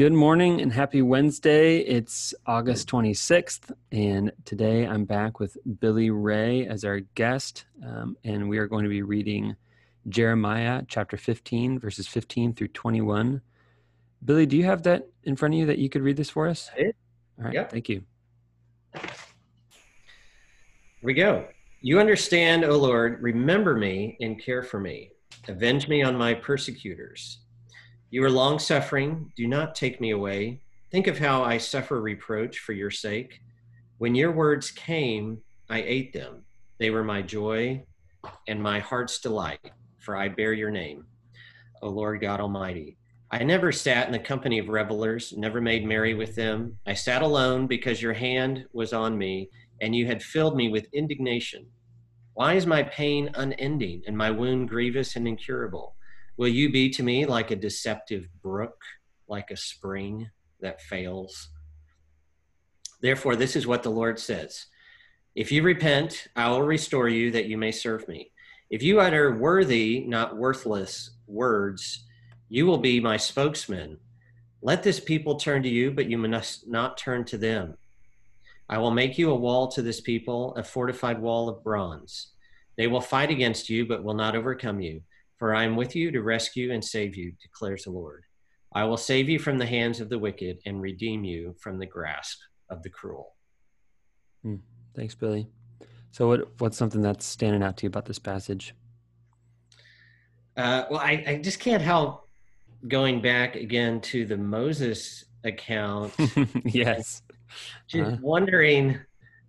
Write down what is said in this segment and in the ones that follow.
Good morning and happy Wednesday. It's August 26th, and today I'm back with Billy Ray as our guest, um, and we are going to be reading Jeremiah chapter 15, verses 15 through 21. Billy, do you have that in front of you that you could read this for us? All right, yep. thank you. Here we go. You understand, O Lord, remember me and care for me. Avenge me on my persecutors. You are long suffering. Do not take me away. Think of how I suffer reproach for your sake. When your words came, I ate them. They were my joy and my heart's delight, for I bear your name, O Lord God Almighty. I never sat in the company of revelers, never made merry with them. I sat alone because your hand was on me, and you had filled me with indignation. Why is my pain unending and my wound grievous and incurable? Will you be to me like a deceptive brook, like a spring that fails? Therefore, this is what the Lord says If you repent, I will restore you that you may serve me. If you utter worthy, not worthless words, you will be my spokesman. Let this people turn to you, but you must not turn to them. I will make you a wall to this people, a fortified wall of bronze. They will fight against you, but will not overcome you. For I am with you to rescue and save you, declares the Lord. I will save you from the hands of the wicked and redeem you from the grasp of the cruel. Hmm. Thanks, Billy. So, what what's something that's standing out to you about this passage? Uh, well, I, I just can't help going back again to the Moses account. yes. Just uh wondering,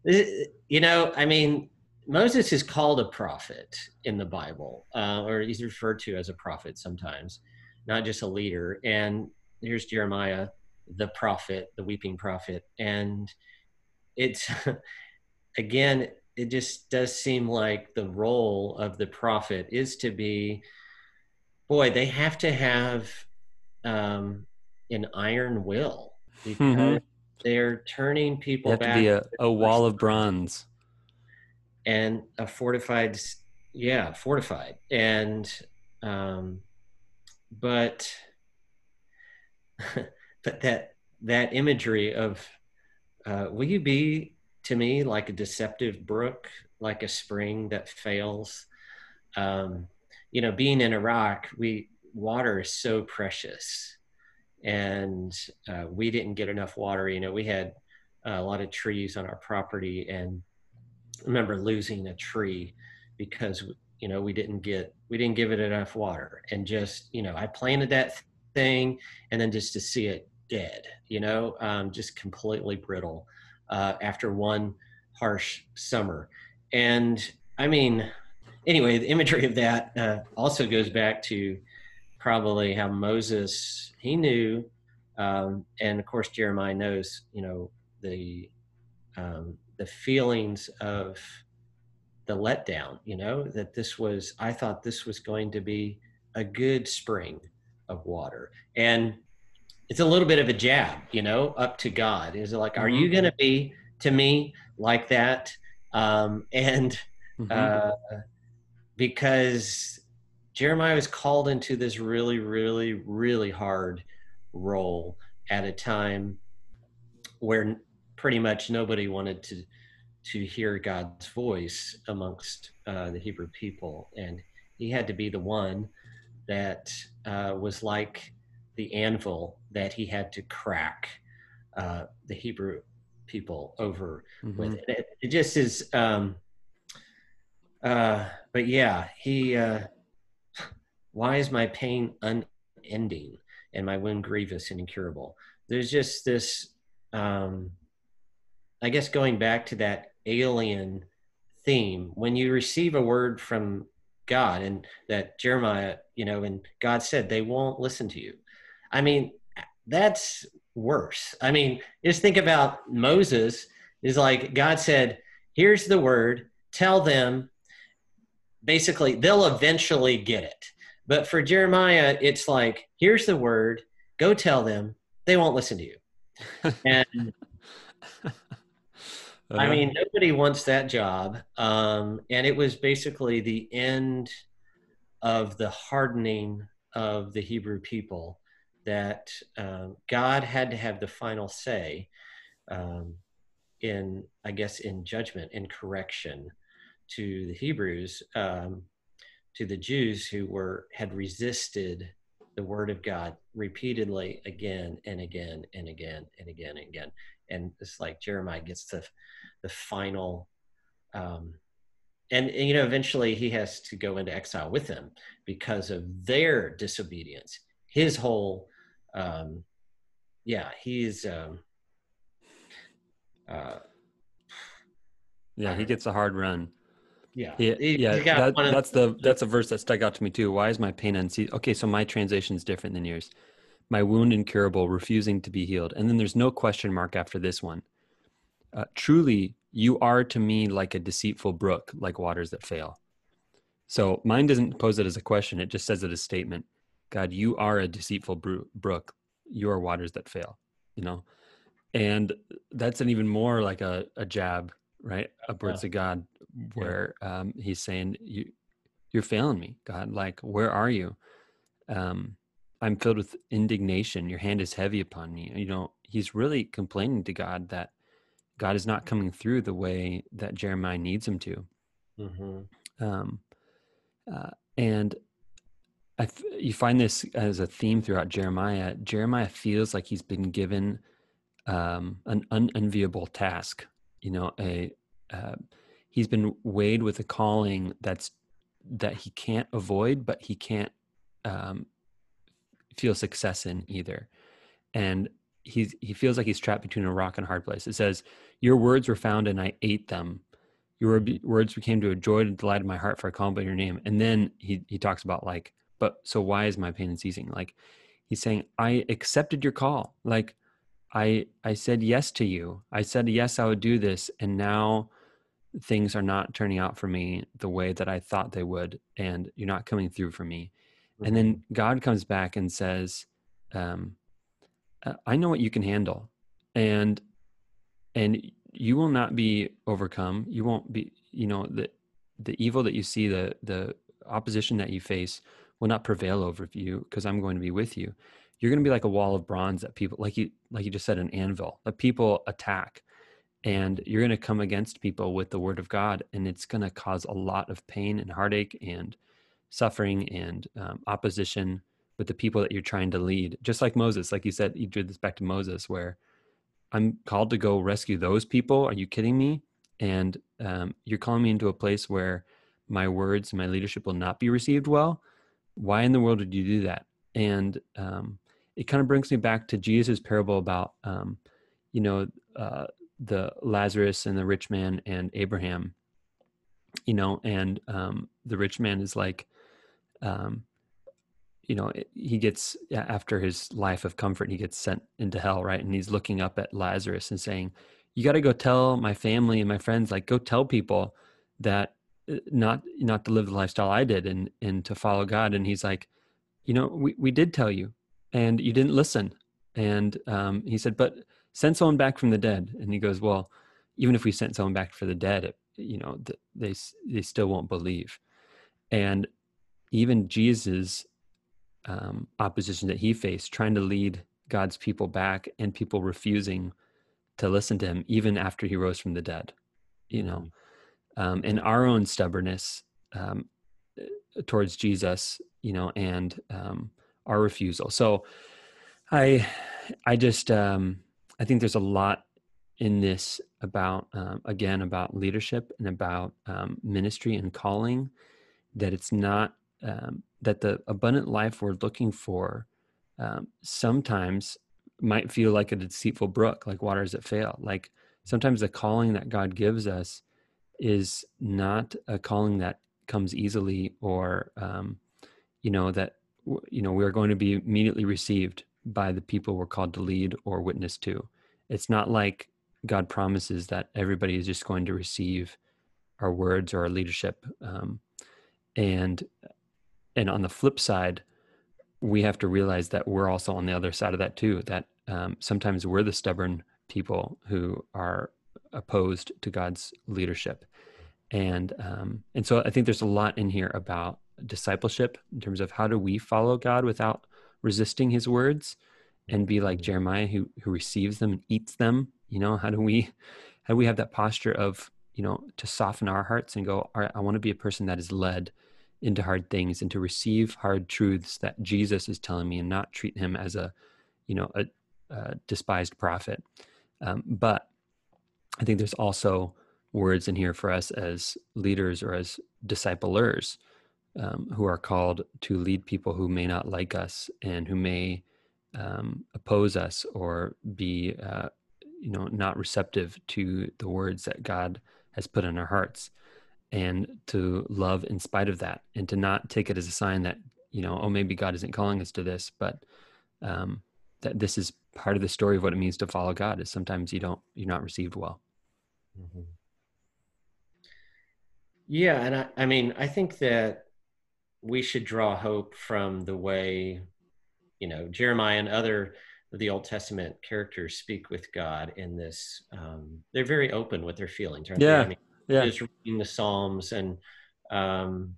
you know, I mean, Moses is called a prophet in the Bible, uh, or he's referred to as a prophet sometimes, not just a leader. And here's Jeremiah, the prophet, the weeping prophet. And it's, again, it just does seem like the role of the prophet is to be, boy, they have to have um, an iron will because mm-hmm. they're turning people they back. To be a, a wall of bronze and a fortified yeah fortified. And um but but that that imagery of uh, will you be to me like a deceptive brook like a spring that fails? Um, you know being in iraq we water is so precious. And uh, we didn't get enough water. You know we had a lot of trees on our property and remember losing a tree because you know we didn't get we didn't give it enough water. And just you know i planted that thing and then just to see it dead you know um, just completely brittle uh, after one harsh summer. And i mean anyway the imagery of that uh, also goes back to probably how moses he knew um, and of course jeremiah knows you know the um, the feelings of the letdown, you know, that this was, I thought this was going to be a good spring of water. And it's a little bit of a jab, you know, up to God. Is it like, are you going to mm-hmm. be to me like that? Um, and mm-hmm. uh, because Jeremiah was called into this really, really, really hard role at a time where pretty much nobody wanted to to hear God's voice amongst uh, the Hebrew people, and he had to be the one that uh, was like the anvil that he had to crack uh, the Hebrew people over mm-hmm. with. It, it, just is. Um, uh, but yeah, he. Uh, why is my pain unending and my wound grievous and incurable? There's just this. Um, I guess going back to that alien theme, when you receive a word from God and that Jeremiah, you know, and God said they won't listen to you. I mean, that's worse. I mean, just think about Moses is like God said, here's the word, tell them basically they'll eventually get it. But for Jeremiah, it's like, here's the word, go tell them, they won't listen to you. and I mean, nobody wants that job. Um, and it was basically the end of the hardening of the Hebrew people that um, God had to have the final say um, in, I guess, in judgment, in correction to the Hebrews, um, to the Jews who were had resisted the word of God repeatedly again and again and again and again and again. And it's like Jeremiah gets the the final um, and, and, you know eventually he has to go into exile with them because of their disobedience his whole um, yeah he's um, uh, yeah he gets a hard run yeah. Yeah that, that's the that's a verse that stuck out to me too. Why is my pain unceasing okay so my translation is different than yours. My wound incurable refusing to be healed. And then there's no question mark after this one. Uh, truly you are to me like a deceitful brook like waters that fail. So mine doesn't pose it as a question it just says it as a statement. God you are a deceitful brook. You are waters that fail you know? And that's an even more like a, a jab right upwards yeah. to god where yeah. um, he's saying you you're failing me god like where are you um, i'm filled with indignation your hand is heavy upon me you know he's really complaining to god that God is not coming through the way that Jeremiah needs him to. Mm-hmm. Um, uh, and f- you find this as a theme throughout Jeremiah. Jeremiah feels like he's been given um, an unenviable task. You know, a uh, he's been weighed with a calling that's that he can't avoid, but he can't um, feel success in either. And he's he feels like he's trapped between a rock and a hard place. It says, "Your words were found, and I ate them. Your words became to a joy and delight in my heart, for I call by your name." And then he he talks about like, but so why is my pain ceasing? Like, he's saying, "I accepted your call. Like, I I said yes to you. I said yes, I would do this, and now." Things are not turning out for me the way that I thought they would, and you're not coming through for me. Mm-hmm. And then God comes back and says, um, uh, I know what you can handle, and and you will not be overcome. You won't be, you know, the the evil that you see, the the opposition that you face will not prevail over you because I'm going to be with you. You're going to be like a wall of bronze that people, like you, like you just said, an anvil that people attack, and you're going to come against people with the word of God, and it's going to cause a lot of pain and heartache and suffering and um, opposition with the people that you're trying to lead. Just like Moses, like you said, you did this back to Moses, where I'm called to go rescue those people. Are you kidding me? And um, you're calling me into a place where my words and my leadership will not be received well. Why in the world would you do that? And um, it kind of brings me back to Jesus' parable about, um, you know, uh, the Lazarus and the rich man and Abraham. You know, and um, the rich man is like, um, you know he gets after his life of comfort he gets sent into hell right and he's looking up at lazarus and saying you got to go tell my family and my friends like go tell people that uh, not not to live the lifestyle i did and and to follow god and he's like you know we, we did tell you and you didn't listen and um, he said but send someone back from the dead and he goes well even if we sent someone back for the dead it, you know they they still won't believe and even jesus um, opposition that he faced, trying to lead God's people back and people refusing to listen to him, even after he rose from the dead, you know, mm-hmm. um, and our own stubbornness um, uh, towards Jesus, you know, and um, our refusal. So I, I just, um, I think there's a lot in this about, um, again, about leadership and about um, ministry and calling that it's not um, that the abundant life we're looking for um, sometimes might feel like a deceitful brook, like waters that fail. Like sometimes the calling that God gives us is not a calling that comes easily or, um, you know, that, you know, we're going to be immediately received by the people we're called to lead or witness to. It's not like God promises that everybody is just going to receive our words or our leadership. Um, and and on the flip side, we have to realize that we're also on the other side of that too. That um, sometimes we're the stubborn people who are opposed to God's leadership, and um, and so I think there's a lot in here about discipleship in terms of how do we follow God without resisting His words, and be like Jeremiah who who receives them and eats them. You know, how do we how do we have that posture of you know to soften our hearts and go, all right, I want to be a person that is led into hard things and to receive hard truths that Jesus is telling me and not treat him as a, you know, a, a despised prophet. Um, but I think there's also words in here for us as leaders or as disciplers um, who are called to lead people who may not like us and who may um, oppose us or be, uh, you know, not receptive to the words that God has put in our hearts and to love in spite of that and to not take it as a sign that you know oh maybe god isn't calling us to this but um, that this is part of the story of what it means to follow god is sometimes you don't you're not received well mm-hmm. yeah and I, I mean i think that we should draw hope from the way you know jeremiah and other of the old testament characters speak with god in this um, they're very open with their feelings yeah I mean, yeah. just reading the Psalms and um,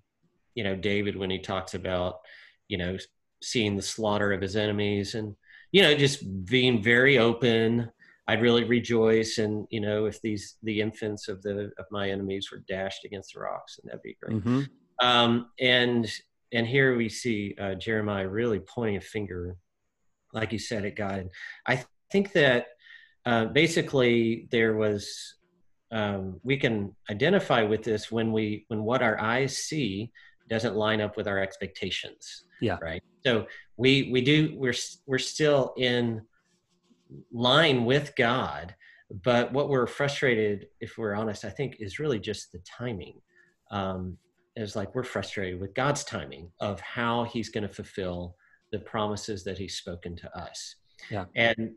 you know David when he talks about you know seeing the slaughter of his enemies and you know just being very open. I'd really rejoice, and you know if these the infants of the of my enemies were dashed against the rocks, and that'd be great. Mm-hmm. Um, and and here we see uh, Jeremiah really pointing a finger, like you said, at God. I th- think that uh, basically there was um, we can identify with this when we when what our eyes see doesn't line up with our expectations. Yeah. Right? So we we do we're we're still in line with god but what we're frustrated if we're honest i think is really just the timing. Um is like we're frustrated with god's timing of how he's going to fulfill the promises that he's spoken to us yeah and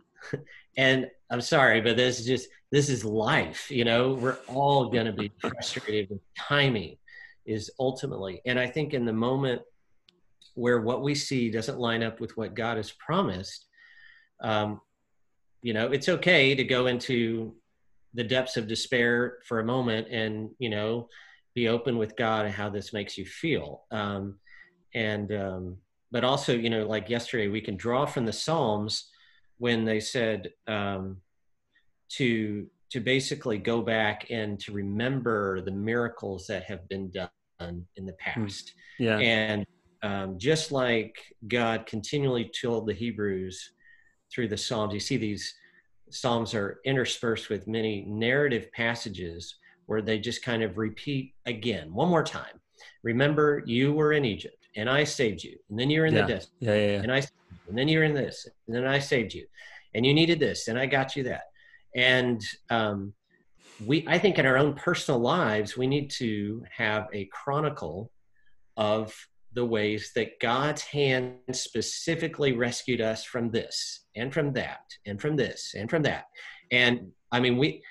and I'm sorry, but this is just this is life. You know, we're all going to be frustrated with timing is ultimately, and I think in the moment where what we see doesn't line up with what God has promised, um, you know, it's okay to go into the depths of despair for a moment and you know be open with God and how this makes you feel. Um, and um, but also, you know, like yesterday, we can draw from the Psalms when they said um, to to basically go back and to remember the miracles that have been done in the hmm. past. Yeah. And um, just like God continually told the Hebrews through the Psalms, you see these Psalms are interspersed with many narrative passages where they just kind of repeat again, one more time. Remember, you were in Egypt and I saved you. And then you're in yeah. the desert. Yeah, yeah, yeah. And I and then you're in this, and then I saved you, and you needed this, and I got you that. And um, we, I think, in our own personal lives, we need to have a chronicle of the ways that God's hand specifically rescued us from this and from that and from this and from that. And I mean, we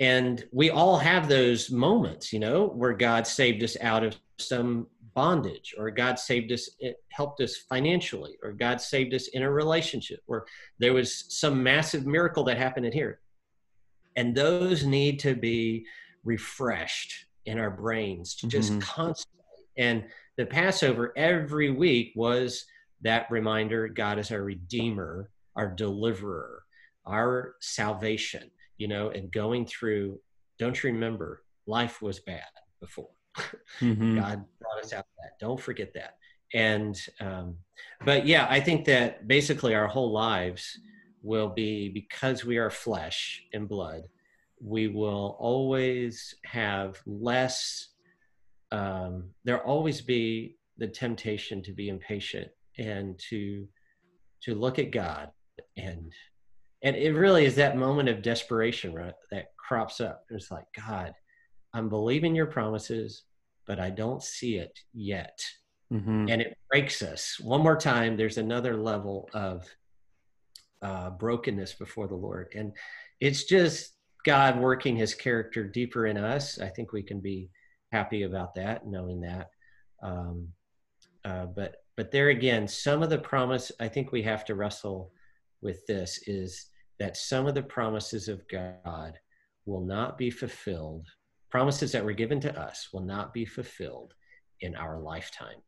and we all have those moments, you know, where God saved us out of some bondage or god saved us it helped us financially or god saved us in a relationship or there was some massive miracle that happened in here. And those need to be refreshed in our brains to just mm-hmm. constantly. And the passover every week was that reminder god is our redeemer our deliverer our salvation you know and going through don't you remember life was bad before mm-hmm. God brought us out of that. Don't forget that. And, um, but yeah, I think that basically our whole lives will be because we are flesh and blood, we will always have less, um, there'll always be the temptation to be impatient and to, to look at God and, and it really is that moment of desperation right, that crops up. It's like, God, I'm believing your promises but I don't see it yet. Mm-hmm. And it breaks us. One more time, there's another level of uh, brokenness before the Lord. And it's just God working his character deeper in us. I think we can be happy about that, knowing that. Um, uh, but but there again, some of the promise I think we have to wrestle with this is that some of the promises of God will not be fulfilled. Promises that were given to us will not be fulfilled in our lifetime,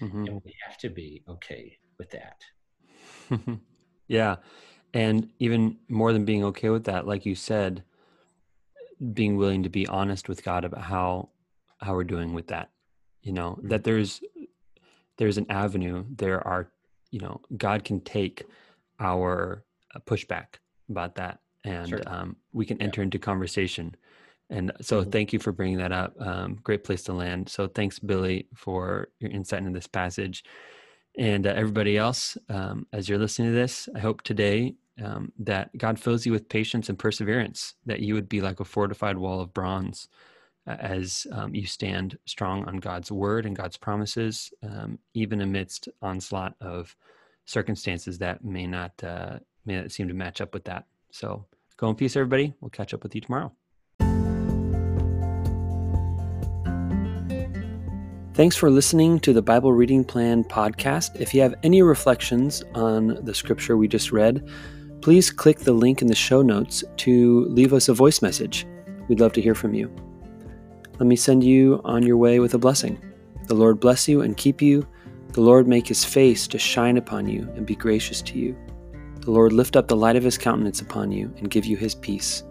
mm-hmm. and we have to be okay with that. yeah, and even more than being okay with that, like you said, being willing to be honest with God about how how we're doing with that. You know, mm-hmm. that there's there's an avenue, there are, you know, God can take our uh, pushback about that and sure. um, we can enter yeah. into conversation. And so mm-hmm. thank you for bringing that up. Um, great place to land. So thanks, Billy, for your insight into this passage. And uh, everybody else, um, as you're listening to this, I hope today um, that God fills you with patience and perseverance, that you would be like a fortified wall of bronze as um, you stand strong on God's word and God's promises, um, even amidst onslaught of circumstances that may not uh, may not seem to match up with that. So go in peace, everybody. We'll catch up with you tomorrow. Thanks for listening to the Bible Reading Plan podcast. If you have any reflections on the scripture we just read, please click the link in the show notes to leave us a voice message. We'd love to hear from you. Let me send you on your way with a blessing. The Lord bless you and keep you. The Lord make his face to shine upon you and be gracious to you. The Lord lift up the light of his countenance upon you and give you his peace.